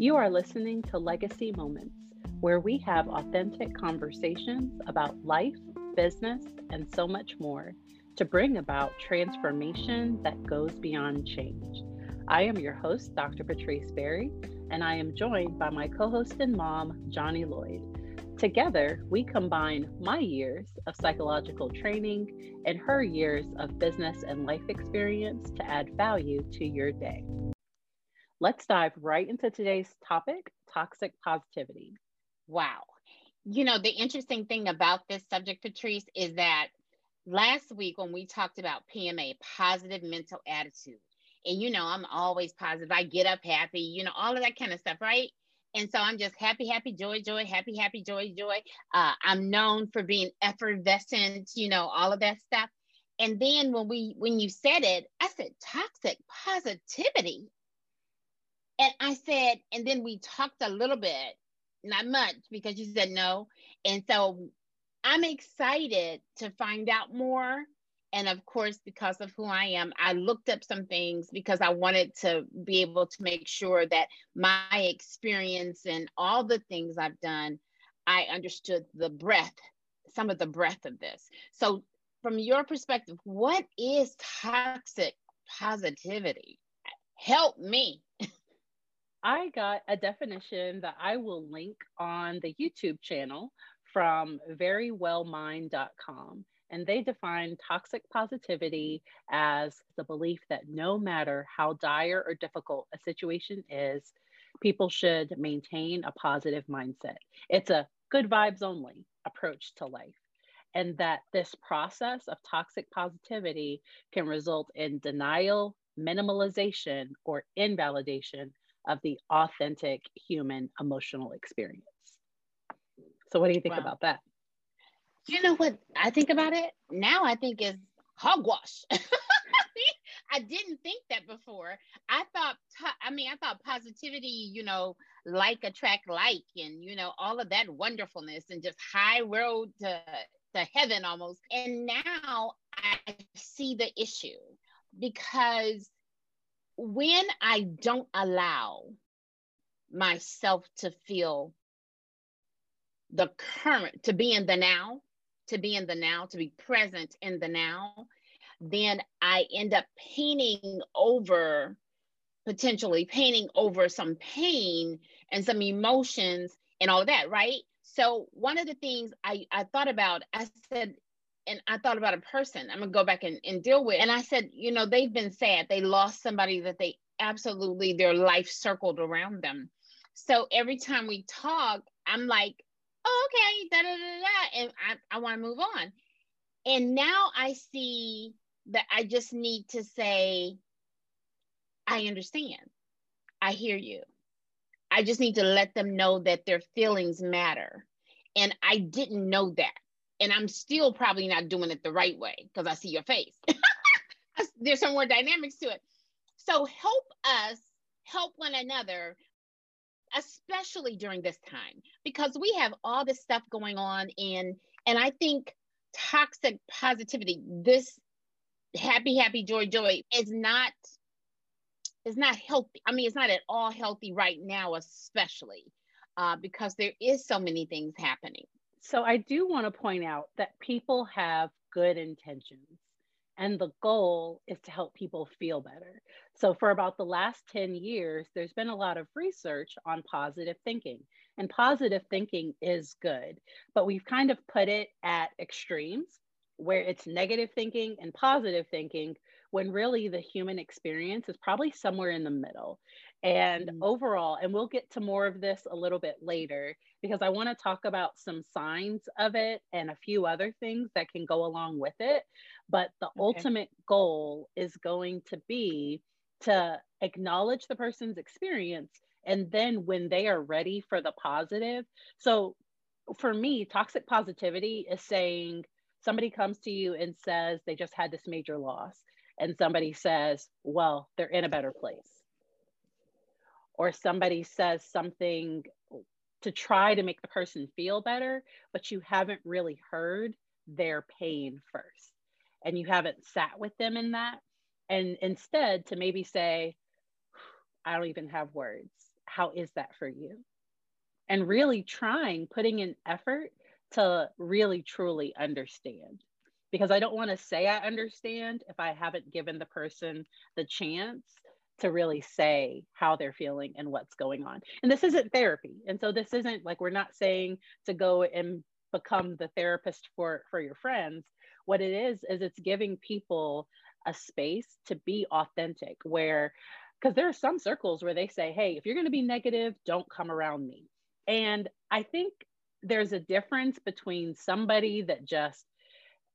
You are listening to Legacy Moments, where we have authentic conversations about life, business, and so much more to bring about transformation that goes beyond change. I am your host, Dr. Patrice Berry, and I am joined by my co host and mom, Johnnie Lloyd. Together, we combine my years of psychological training and her years of business and life experience to add value to your day. Let's dive right into today's topic toxic positivity. Wow. You know, the interesting thing about this subject, Patrice, is that last week when we talked about PMA, positive mental attitude, and you know, I'm always positive, I get up happy, you know, all of that kind of stuff, right? And so I'm just happy, happy, joy, joy, happy, happy, joy, joy. Uh, I'm known for being effervescent, you know, all of that stuff. And then when we when you said it, I said toxic positivity. And I said, and then we talked a little bit, not much, because you said no. And so I'm excited to find out more. And of course, because of who I am, I looked up some things because I wanted to be able to make sure that my experience and all the things I've done, I understood the breadth, some of the breadth of this. So, from your perspective, what is toxic positivity? Help me. I got a definition that I will link on the YouTube channel from verywellmind.com. And they define toxic positivity as the belief that no matter how dire or difficult a situation is, people should maintain a positive mindset. It's a good vibes only approach to life. And that this process of toxic positivity can result in denial, minimalization, or invalidation of the authentic human emotional experience. So, what do you think wow. about that? You know what I think about it now? I think is hogwash. I didn't think that before. I thought, I mean, I thought positivity, you know, like attract like, and you know, all of that wonderfulness, and just high road to to heaven almost. And now I see the issue because when I don't allow myself to feel the current, to be in the now, to be in the now, to be present in the now, then I end up painting over, potentially painting over some pain and some emotions and all that, right? So one of the things I, I thought about, I said, and I thought about a person I'm gonna go back and, and deal with. And I said, you know, they've been sad. They lost somebody that they absolutely their life circled around them. So every time we talk, I'm like, oh, okay, da da da da, and I, I want to move on. And now I see that I just need to say, I understand. I hear you. I just need to let them know that their feelings matter. And I didn't know that and I'm still probably not doing it the right way because I see your face. There's some more dynamics to it. So help us help one another, especially during this time, because we have all this stuff going on in, and I think toxic positivity, this happy, happy, joy, joy is not is not healthy. I mean, it's not at all healthy right now, especially uh, because there is so many things happening. So I do want to point out that people have good intentions and the goal is to help people feel better. So for about the last 10 years, there's been a lot of research on positive thinking. And positive thinking is good, but we've kind of put it at extremes where it's negative thinking and positive thinking when really the human experience is probably somewhere in the middle. And mm-hmm. overall, and we'll get to more of this a little bit later because I want to talk about some signs of it and a few other things that can go along with it. But the okay. ultimate goal is going to be to acknowledge the person's experience. And then when they are ready for the positive, so for me, toxic positivity is saying somebody comes to you and says they just had this major loss, and somebody says, well, they're in a better place or somebody says something to try to make the person feel better, but you haven't really heard their pain first and you haven't sat with them in that. And instead, to maybe say, I don't even have words. how is that for you? And really trying, putting in effort to really truly understand. Because I don't want to say I understand if I haven't given the person the chance to really say how they're feeling and what's going on. And this isn't therapy. And so this isn't like we're not saying to go and become the therapist for for your friends. What it is is it's giving people a space to be authentic where because there are some circles where they say, "Hey, if you're going to be negative, don't come around me." And I think there's a difference between somebody that just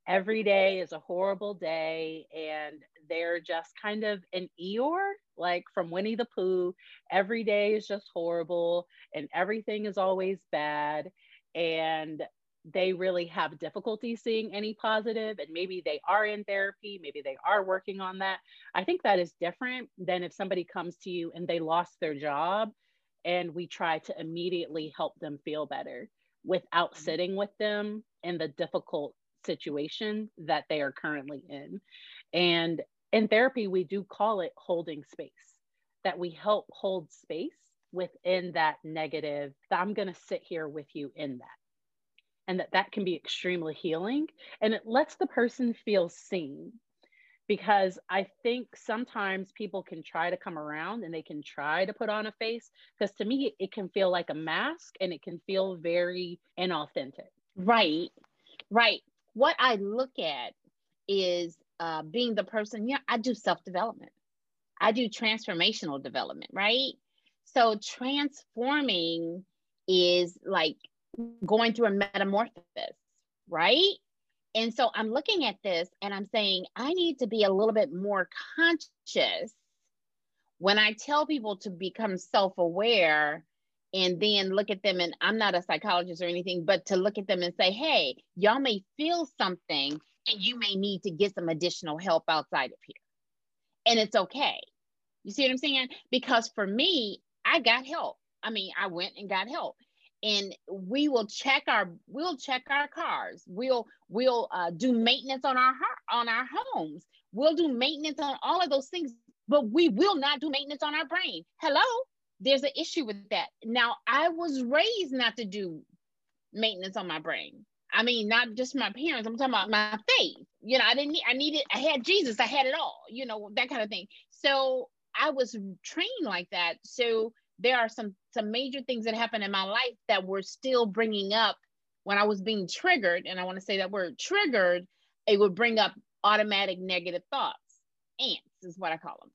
every day is a horrible day and they're just kind of an Eeyore, like from Winnie the Pooh. Every day is just horrible and everything is always bad. And they really have difficulty seeing any positive and maybe they are in therapy maybe they are working on that i think that is different than if somebody comes to you and they lost their job and we try to immediately help them feel better without mm-hmm. sitting with them in the difficult situation that they are currently in. And in therapy, we do call it holding space, that we help hold space within that negative, that I'm going to sit here with you in that. And that that can be extremely healing. And it lets the person feel seen because I think sometimes people can try to come around and they can try to put on a face because to me it can feel like a mask and it can feel very inauthentic. Right. Right what I look at is uh, being the person, yeah, I do self development, I do transformational development, right? So transforming is like going through a metamorphosis, right? And so I'm looking at this and I'm saying, I need to be a little bit more conscious when I tell people to become self aware and then look at them and i'm not a psychologist or anything but to look at them and say hey y'all may feel something and you may need to get some additional help outside of here. And it's okay. You see what i'm saying? Because for me i got help. I mean i went and got help. And we will check our we'll check our cars. We'll we'll uh, do maintenance on our on our homes. We'll do maintenance on all of those things but we will not do maintenance on our brain. Hello there's an issue with that. Now, I was raised not to do maintenance on my brain. I mean, not just my parents, I'm talking about my faith. You know, I didn't need, I needed, I had Jesus, I had it all, you know, that kind of thing. So I was trained like that. So there are some some major things that happened in my life that were still bringing up when I was being triggered, and I want to say that word triggered, it would bring up automatic negative thoughts. Ants is what I call them.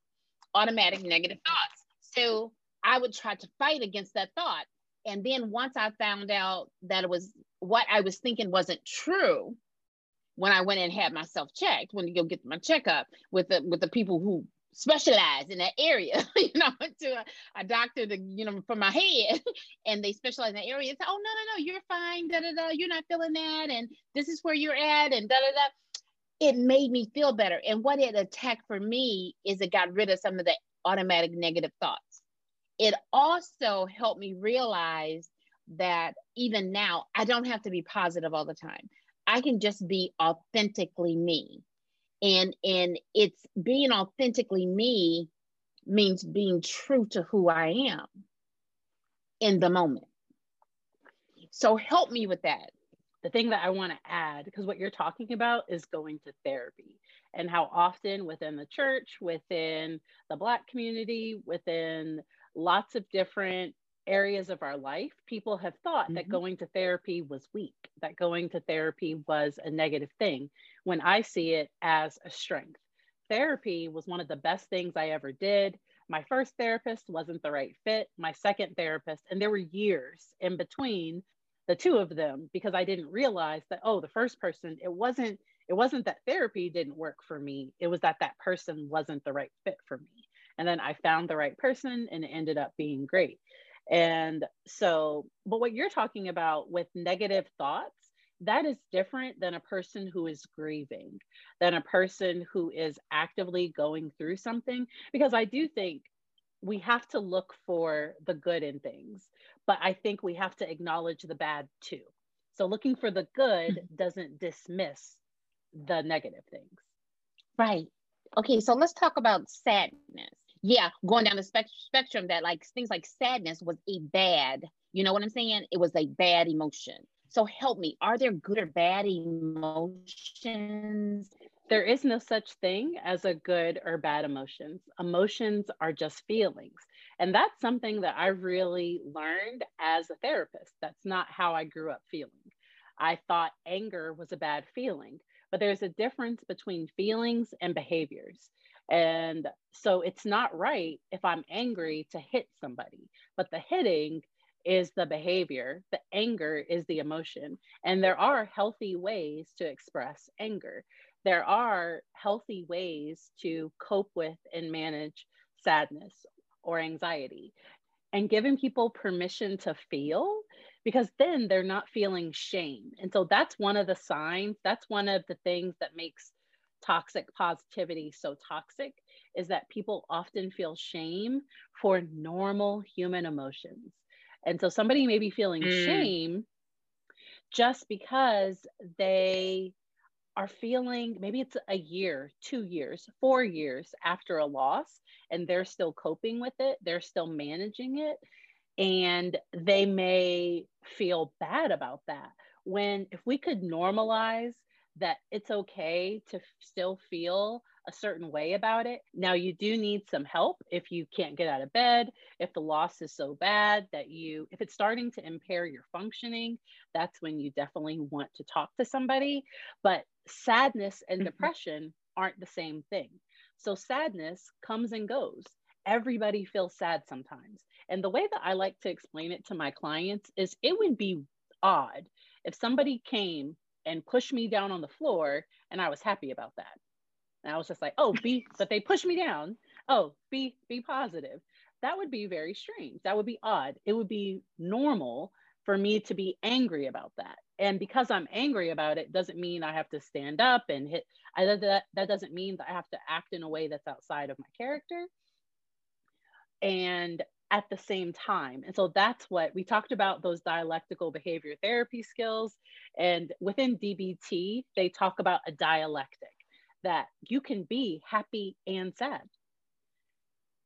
Automatic negative thoughts. So I would try to fight against that thought. And then once I found out that it was what I was thinking wasn't true, when I went and had myself checked, when you go get my checkup with the with the people who specialize in that area, you know, to a, a, doctor to, you know, for my head, and they specialize in that area. Say, oh no, no, no, you're fine, da da da, you're not feeling that, and this is where you're at, and da da da. It made me feel better. And what it attacked for me is it got rid of some of the automatic negative thoughts it also helped me realize that even now, I don't have to be positive all the time. I can just be authentically me. And and it's being authentically me means being true to who I am in the moment. So help me with that. The thing that I want to add, because what you're talking about is going to therapy and how often within the church, within the Black community, within lots of different areas of our life, people have thought mm-hmm. that going to therapy was weak, that going to therapy was a negative thing, when I see it as a strength. Therapy was one of the best things I ever did. My first therapist wasn't the right fit, my second therapist, and there were years in between the two of them because I didn't realize that oh the first person it wasn't it wasn't that therapy didn't work for me it was that that person wasn't the right fit for me and then I found the right person and it ended up being great. And so, but what you're talking about with negative thoughts, that is different than a person who is grieving, than a person who is actively going through something. Because I do think we have to look for the good in things, but I think we have to acknowledge the bad too. So looking for the good mm-hmm. doesn't dismiss the negative things. Right. Okay, so let's talk about sadness yeah, going down the spec- spectrum that like things like sadness was a bad, you know what I'm saying? It was a bad emotion. So help me, are there good or bad emotions? There is no such thing as a good or bad emotions. Emotions are just feelings. And that's something that I really learned as a therapist. That's not how I grew up feeling. I thought anger was a bad feeling, but there's a difference between feelings and behaviors. And so it's not right if I'm angry to hit somebody, but the hitting is the behavior, the anger is the emotion. And there are healthy ways to express anger. There are healthy ways to cope with and manage sadness or anxiety. And giving people permission to feel because then they're not feeling shame. And so that's one of the signs, that's one of the things that makes toxic positivity so toxic is that people often feel shame for normal human emotions. And so somebody may be feeling mm. shame just because they are feeling maybe it's a year, two years, four years after a loss, and they're still coping with it, they're still managing it, and they may feel bad about that. When if we could normalize that it's okay to still feel a certain way about it. Now, you do need some help if you can't get out of bed, if the loss is so bad that you, if it's starting to impair your functioning, that's when you definitely want to talk to somebody. But sadness and mm-hmm. depression aren't the same thing. So, sadness comes and goes. Everybody feels sad sometimes. And the way that I like to explain it to my clients is it would be odd if somebody came and pushed me down on the floor and I was happy about that. And I was just like, oh, be, but they pushed me down. Oh, be, be positive. That would be very strange. That would be odd. It would be normal for me to be angry about that. And because I'm angry about it, doesn't mean I have to stand up and hit. I, that, that doesn't mean that I have to act in a way that's outside of my character. And at the same time. And so that's what we talked about those dialectical behavior therapy skills. And within DBT, they talk about a dialectic that you can be happy and sad.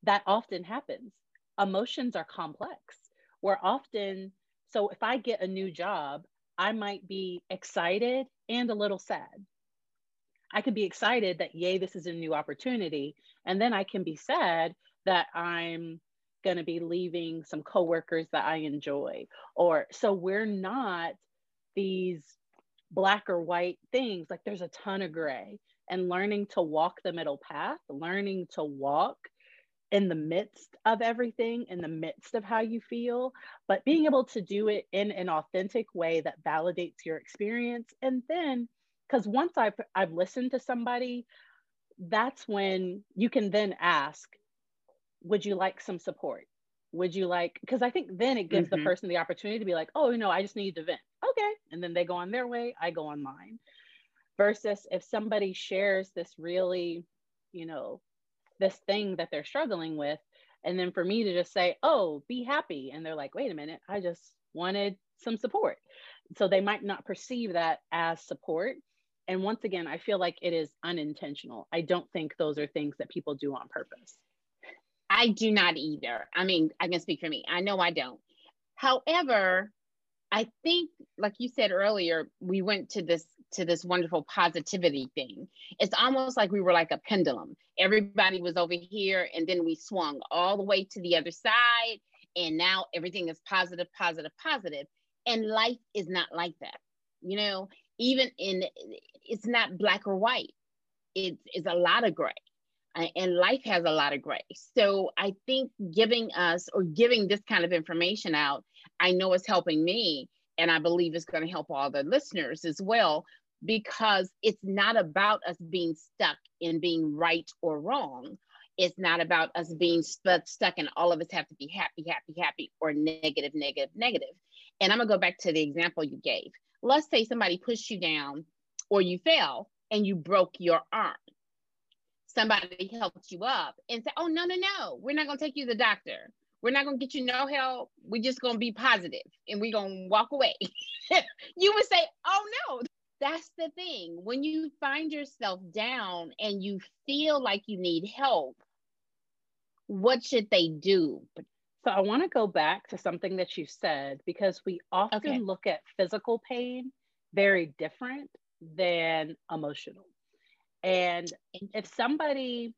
That often happens. Emotions are complex. We're often, so if I get a new job, I might be excited and a little sad. I could be excited that, yay, this is a new opportunity. And then I can be sad that I'm going to be leaving some coworkers that I enjoy. Or so we're not these black or white things, like there's a ton of gray. And learning to walk the middle path, learning to walk in the midst of everything, in the midst of how you feel, but being able to do it in an authentic way that validates your experience. And then, because once I've, I've listened to somebody, that's when you can then ask, would you like some support? Would you like, because I think then it gives mm-hmm. the person the opportunity to be like, oh, no, I just need to vent. Okay. And then they go on their way, I go on mine. Versus if somebody shares this really, you know, this thing that they're struggling with, and then for me to just say, oh, be happy. And they're like, wait a minute, I just wanted some support. So they might not perceive that as support. And once again, I feel like it is unintentional. I don't think those are things that people do on purpose. I do not either. I mean, I can speak for me. I know I don't. However, I think, like you said earlier, we went to this to this wonderful positivity thing. It's almost like we were like a pendulum. Everybody was over here, and then we swung all the way to the other side, and now everything is positive, positive, positive. And life is not like that. You know, even in it's not black or white. It's, it's a lot of gray and life has a lot of gray. So I think giving us or giving this kind of information out, I know it's helping me, and I believe it's going to help all the listeners as well, because it's not about us being stuck in being right or wrong. It's not about us being stuck, stuck and all of us have to be happy, happy, happy, or negative, negative, negative. And I'm gonna go back to the example you gave. Let's say somebody pushed you down or you fell and you broke your arm somebody helped you up and say, oh, no, no, no, we're not going to take you to the doctor. We're not going to get you no help. We're just going to be positive and we're going to walk away. you would say, oh, no. That's the thing. When you find yourself down and you feel like you need help, what should they do? So I want to go back to something that you said because we often okay. look at physical pain very different than emotional. And if somebody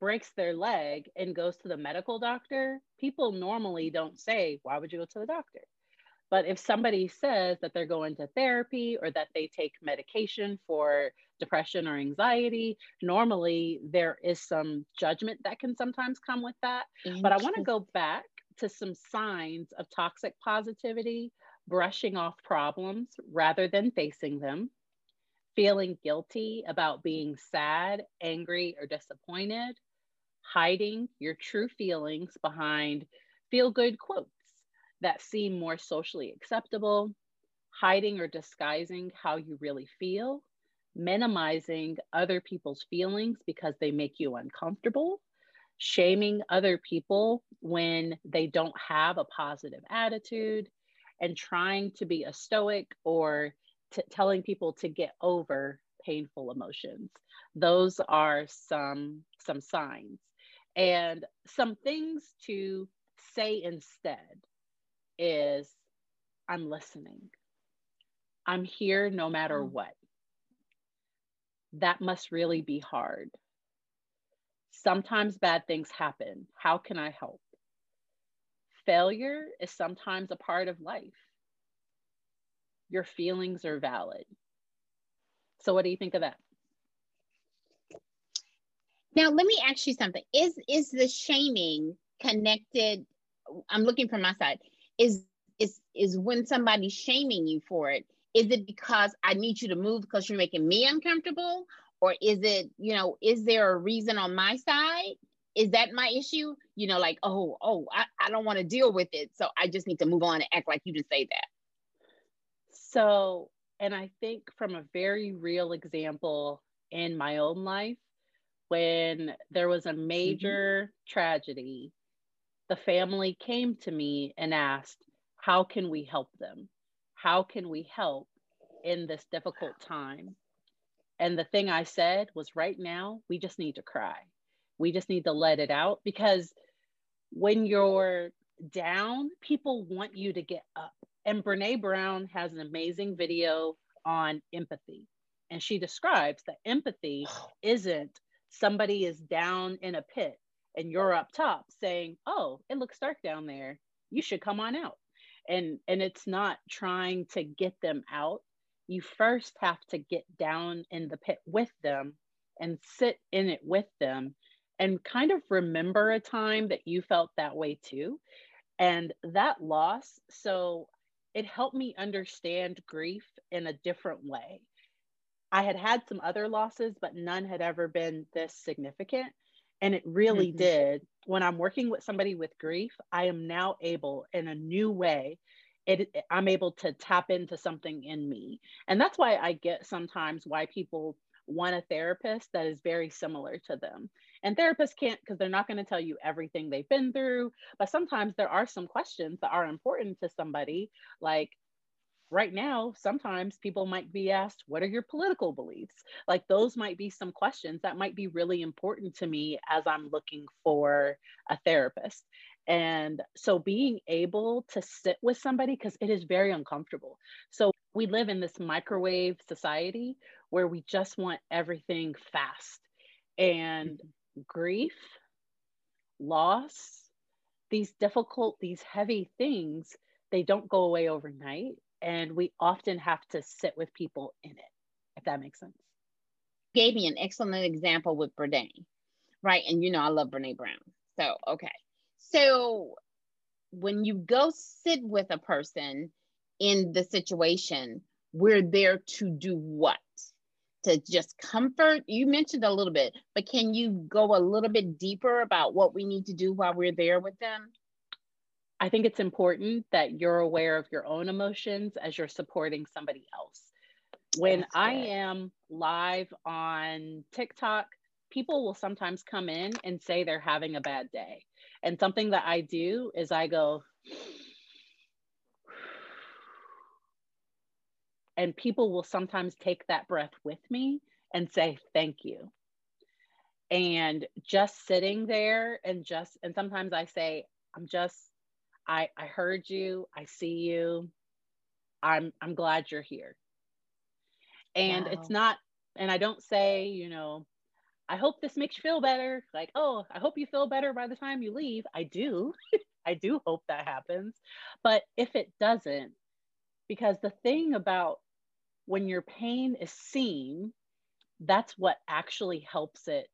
breaks their leg and goes to the medical doctor, people normally don't say, Why would you go to the doctor? But if somebody says that they're going to therapy or that they take medication for depression or anxiety, normally there is some judgment that can sometimes come with that. But I want to go back to some signs of toxic positivity, brushing off problems rather than facing them, feeling guilty about being sad, angry, or disappointed, hiding your true feelings behind feel good quotes that seem more socially acceptable, hiding or disguising how you really feel, minimizing other people's feelings because they make you uncomfortable, shaming other people when they don't have a positive attitude, and trying to be a stoic or t- telling people to get over painful emotions. Those are some some signs and some things to say instead is I'm listening. I'm here no matter mm. what. That must really be hard. Sometimes bad things happen. How can I help? Failure is sometimes a part of life. Your feelings are valid. So, what do you think of that? Now, let me ask you something. Is is the shaming connected? I'm looking from my side is is is when somebody's shaming you for it is it because i need you to move because you're making me uncomfortable or is it you know is there a reason on my side is that my issue you know like oh oh i, I don't want to deal with it so i just need to move on and act like you just say that so and i think from a very real example in my own life when there was a major mm-hmm. tragedy the family came to me and asked, How can we help them? How can we help in this difficult time? And the thing I said was, Right now, we just need to cry. We just need to let it out because when you're down, people want you to get up. And Brene Brown has an amazing video on empathy. And she describes that empathy isn't somebody is down in a pit and you're up top saying, "Oh, it looks dark down there. You should come on out." And and it's not trying to get them out. You first have to get down in the pit with them and sit in it with them and kind of remember a time that you felt that way too. And that loss, so it helped me understand grief in a different way. I had had some other losses, but none had ever been this significant. And it really mm-hmm. did. When I'm working with somebody with grief, I am now able in a new way. It, I'm able to tap into something in me. And that's why I get sometimes why people want a therapist that is very similar to them. And therapists can't because they're not going to tell you everything they've been through. But sometimes there are some questions that are important to somebody, like right now, sometimes people might be asked, What are your political beliefs? Like, those might be some questions that might be really important to me as I'm looking for a therapist. And so, being able to sit with somebody, because it is very uncomfortable. So, we live in this microwave society where we just want everything fast. And mm-hmm. Grief, loss, these difficult, these heavy things, they don't go away overnight and we often have to sit with people in it if that makes sense gave me an excellent example with Brene, right? And you know, I love Brene Brown. So, okay. So, when you go sit with a person in the situation, we're there to do what? To just comfort. You mentioned a little bit, but can you go a little bit deeper about what we need to do while we're there with them? I think it's important that you're aware of your own emotions as you're supporting somebody else. When I am live on TikTok, people will sometimes come in and say they're having a bad day. And something that I do is I go, and people will sometimes take that breath with me and say, thank you. and just sitting there and just and sometimes i say i'm just i i heard you. I see you. I'm i'm glad you're here. And wow. it's not and i don't say you know i hope this makes you feel better. Like oh i hope you feel better by the time you leave. I do. I do hope that happens. But if it doesn't because the thing about when your pain is seen that's what actually helps it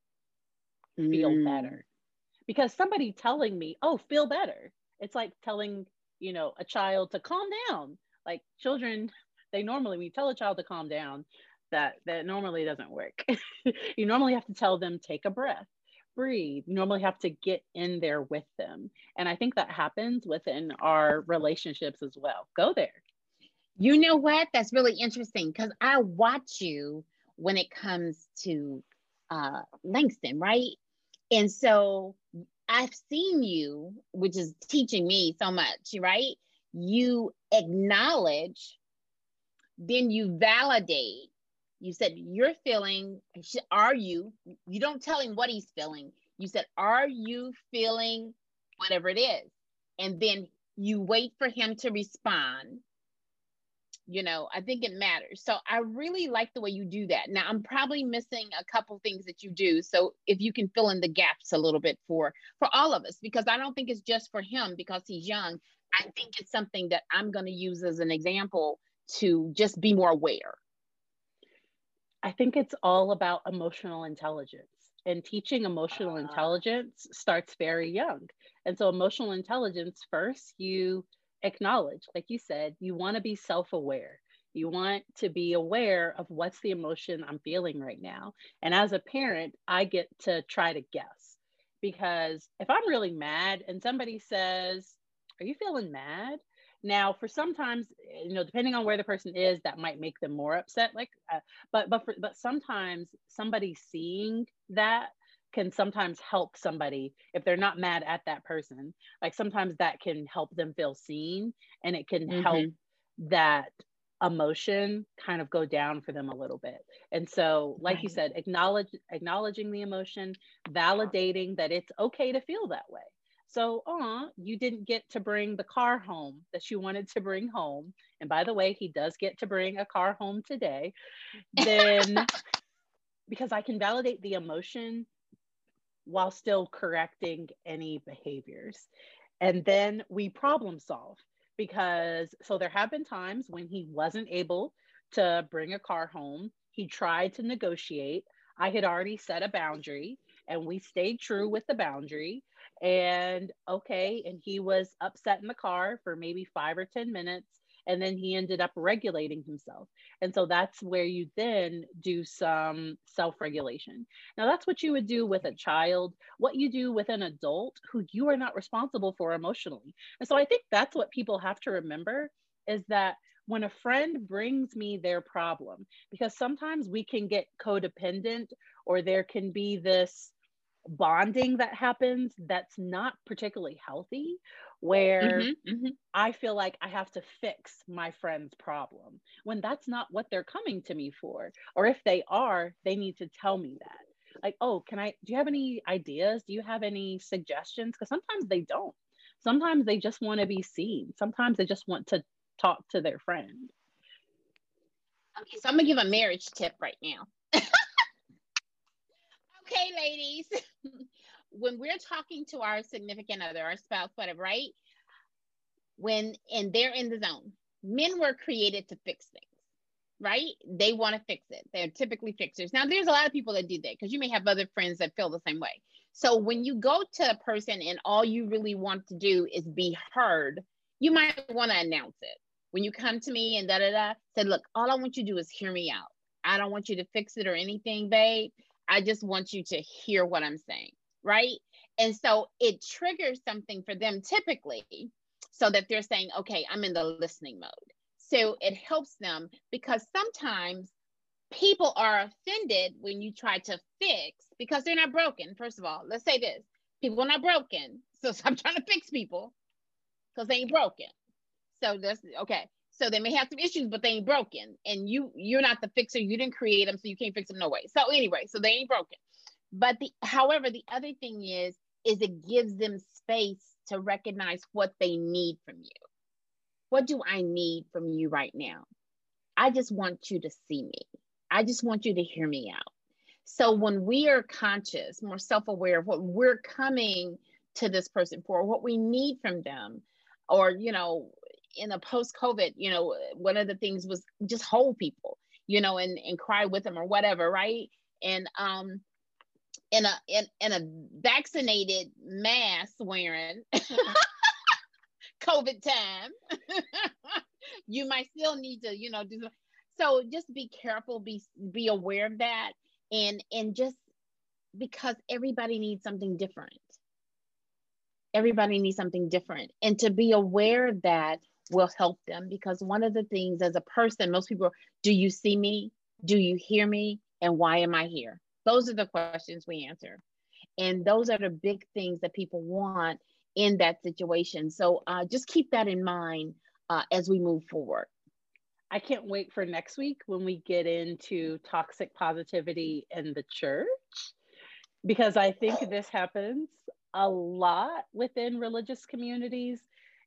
feel mm. better. Because somebody telling me oh feel better it's like telling you know a child to calm down. Like children they normally when you tell a child to calm down that that normally doesn't work. You normally have to tell them take a breath breathe. You normally have to get in there with them. And i think that happens within our relationships as well. Go there you know what that's really interesting because i watch you when it comes to uh langston right and so I've seen you, which is teaching me so much, right? You acknowledge, then you validate. You said, You're feeling, are you? You don't tell him what he's feeling. You said, Are you feeling whatever it is? And then you wait for him to respond you know i think it matters. So i really like the way you do that. Now i'm probably missing a couple things that you do so if you can fill in the gaps a little bit for for all of us because i don't think it's just for him because he's young. I think it's something that i'm going to use as an example to just be more aware. I think it's all about emotional intelligence and teaching emotional uh, intelligence starts very young. And so emotional intelligence first you acknowledge, like you said, you want to be self aware. You want to be aware of what's the emotion I'm feeling right now. And as a parent, I get to try to guess because if I'm really mad and somebody says, Are you feeling mad? Now, for sometimes, you know, depending on where the person is, that might make them more upset. Like, uh, but but for, but sometimes somebody seeing that can sometimes help somebody if they're not mad at that person. Like sometimes that can help them feel seen and it can mm-hmm. help that emotion kind of go down for them a little bit. And so like right. you said acknowledge acknowledging the emotion validating that it's okay to feel that way. So oh you didn't get to bring the car home that you wanted to bring home. And by the way he does get to bring a car home today. Then because i can validate the emotion while still correcting any behaviors. And then we problem solve because so there have been times when he wasn't able to bring a car home. He tried to negotiate. I had already set a boundary and we stayed true with the boundary. And okay, and he was upset in the car for maybe five or 10 minutes and then he ended up regulating himself. And so that's where you then do some self-regulation. Now that's what you would do with a child what you do with an adult who you are not responsible for emotionally. And so i think that's what people have to remember is that when a friend brings me their problem because sometimes we can get codependent or there can be this bonding that happens that's not particularly healthy where mm-hmm, mm-hmm. I feel like I have to fix my friend's problem when that's not what they're coming to me for. Or if they are, they need to tell me that. Like, oh, can I, do you have any ideas? Do you have any suggestions? Because sometimes they don't. Sometimes they just want to be seen. Sometimes they just want to talk to their friend. Okay, so I'm gonna give a marriage tip right now. okay, ladies. when we're talking to our significant other, our spouse, whatever, right? When and they're in the zone, men were created to fix things, right? They want to fix it. They're typically fixers. Now, there's a lot of people that do that because you may have other friends that feel the same way. So when you go to a person and all you really want to do is be heard, you might want to announce it. When you come to me and da da da, said, look, all I want you to do is hear me out. I don't want you to fix it or anything, babe. I just want you to hear what I'm saying right? And so it triggers something for them typically so that they're saying, okay, I'm in the listening mode. So it helps them because sometimes people are offended when you try to fix because they're not broken. First of all, let's say this people are not broken. So I'm trying to fix people because they ain't broken. So that's okay. So they may have some issues, but they ain't broken. And you you're not the fixer. You didn't create them, so you can't fix them no way. So anyway, so they ain't broken. But the however the other thing is is it gives them space to recognize what they need from you. What do i need from you right now? I just want you to see me. I just want you to hear me out. So when we are conscious more self-aware of what we're coming to this person for what we need from them or you know in a post-covid you know one of the things was just hold people you know and and cry with them or whatever right? And um in a in, in a vaccinated mask wearing COVID time, you might still need to, you know, do so just be careful, be be aware of that and and just because everybody needs something different. Everybody needs something different. And to be aware of that will help them because one of the things as a person, most people, do you see me? Do you hear me? And why am I here? Those are the questions we answer. And those are the big things that people want in that situation. So uh, just keep that in mind uh, as we move forward. I can't wait for next week when we get into toxic positivity in the church, because I think this happens a lot within religious communities.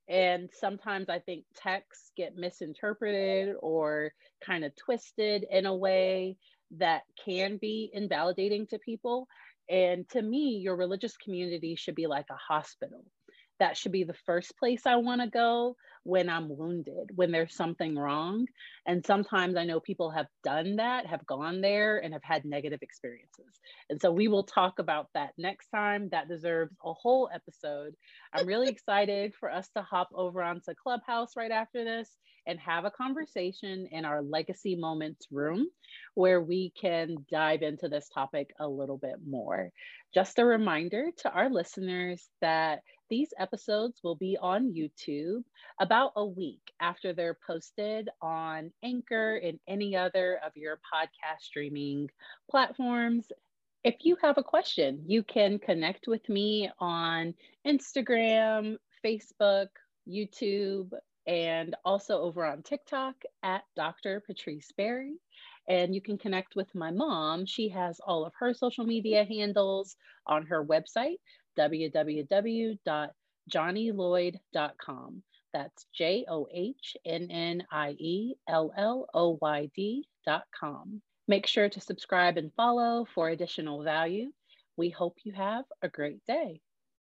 And sometimes I think texts get misinterpreted or kind of twisted in a way that can be invalidating to people. And to me, your religious community should be like a hospital. That should be the first place I want to go when I'm wounded, when there's something wrong. And sometimes I know people have done that, have gone there, and have had negative experiences. And so we will talk about that next time. That deserves a whole episode. I'm really excited for us to hop over onto Clubhouse right after this and have a conversation in our legacy moments room where we can dive into this topic a little bit more. Just a reminder to our listeners that these episodes will be on YouTube about a week after they're posted on Anchor and any other of your podcast streaming platforms. If you have a question, you can connect with me on Instagram, Facebook, YouTube, and also over on TikTok at Dr. Patrice Berry. And you can connect with my mom. She has all of her social media handles on her website, www.johnnielloyd.com. That's J O H N N I E L L O Y D.com. Make sure to subscribe and follow for additional value. We hope you have a great day.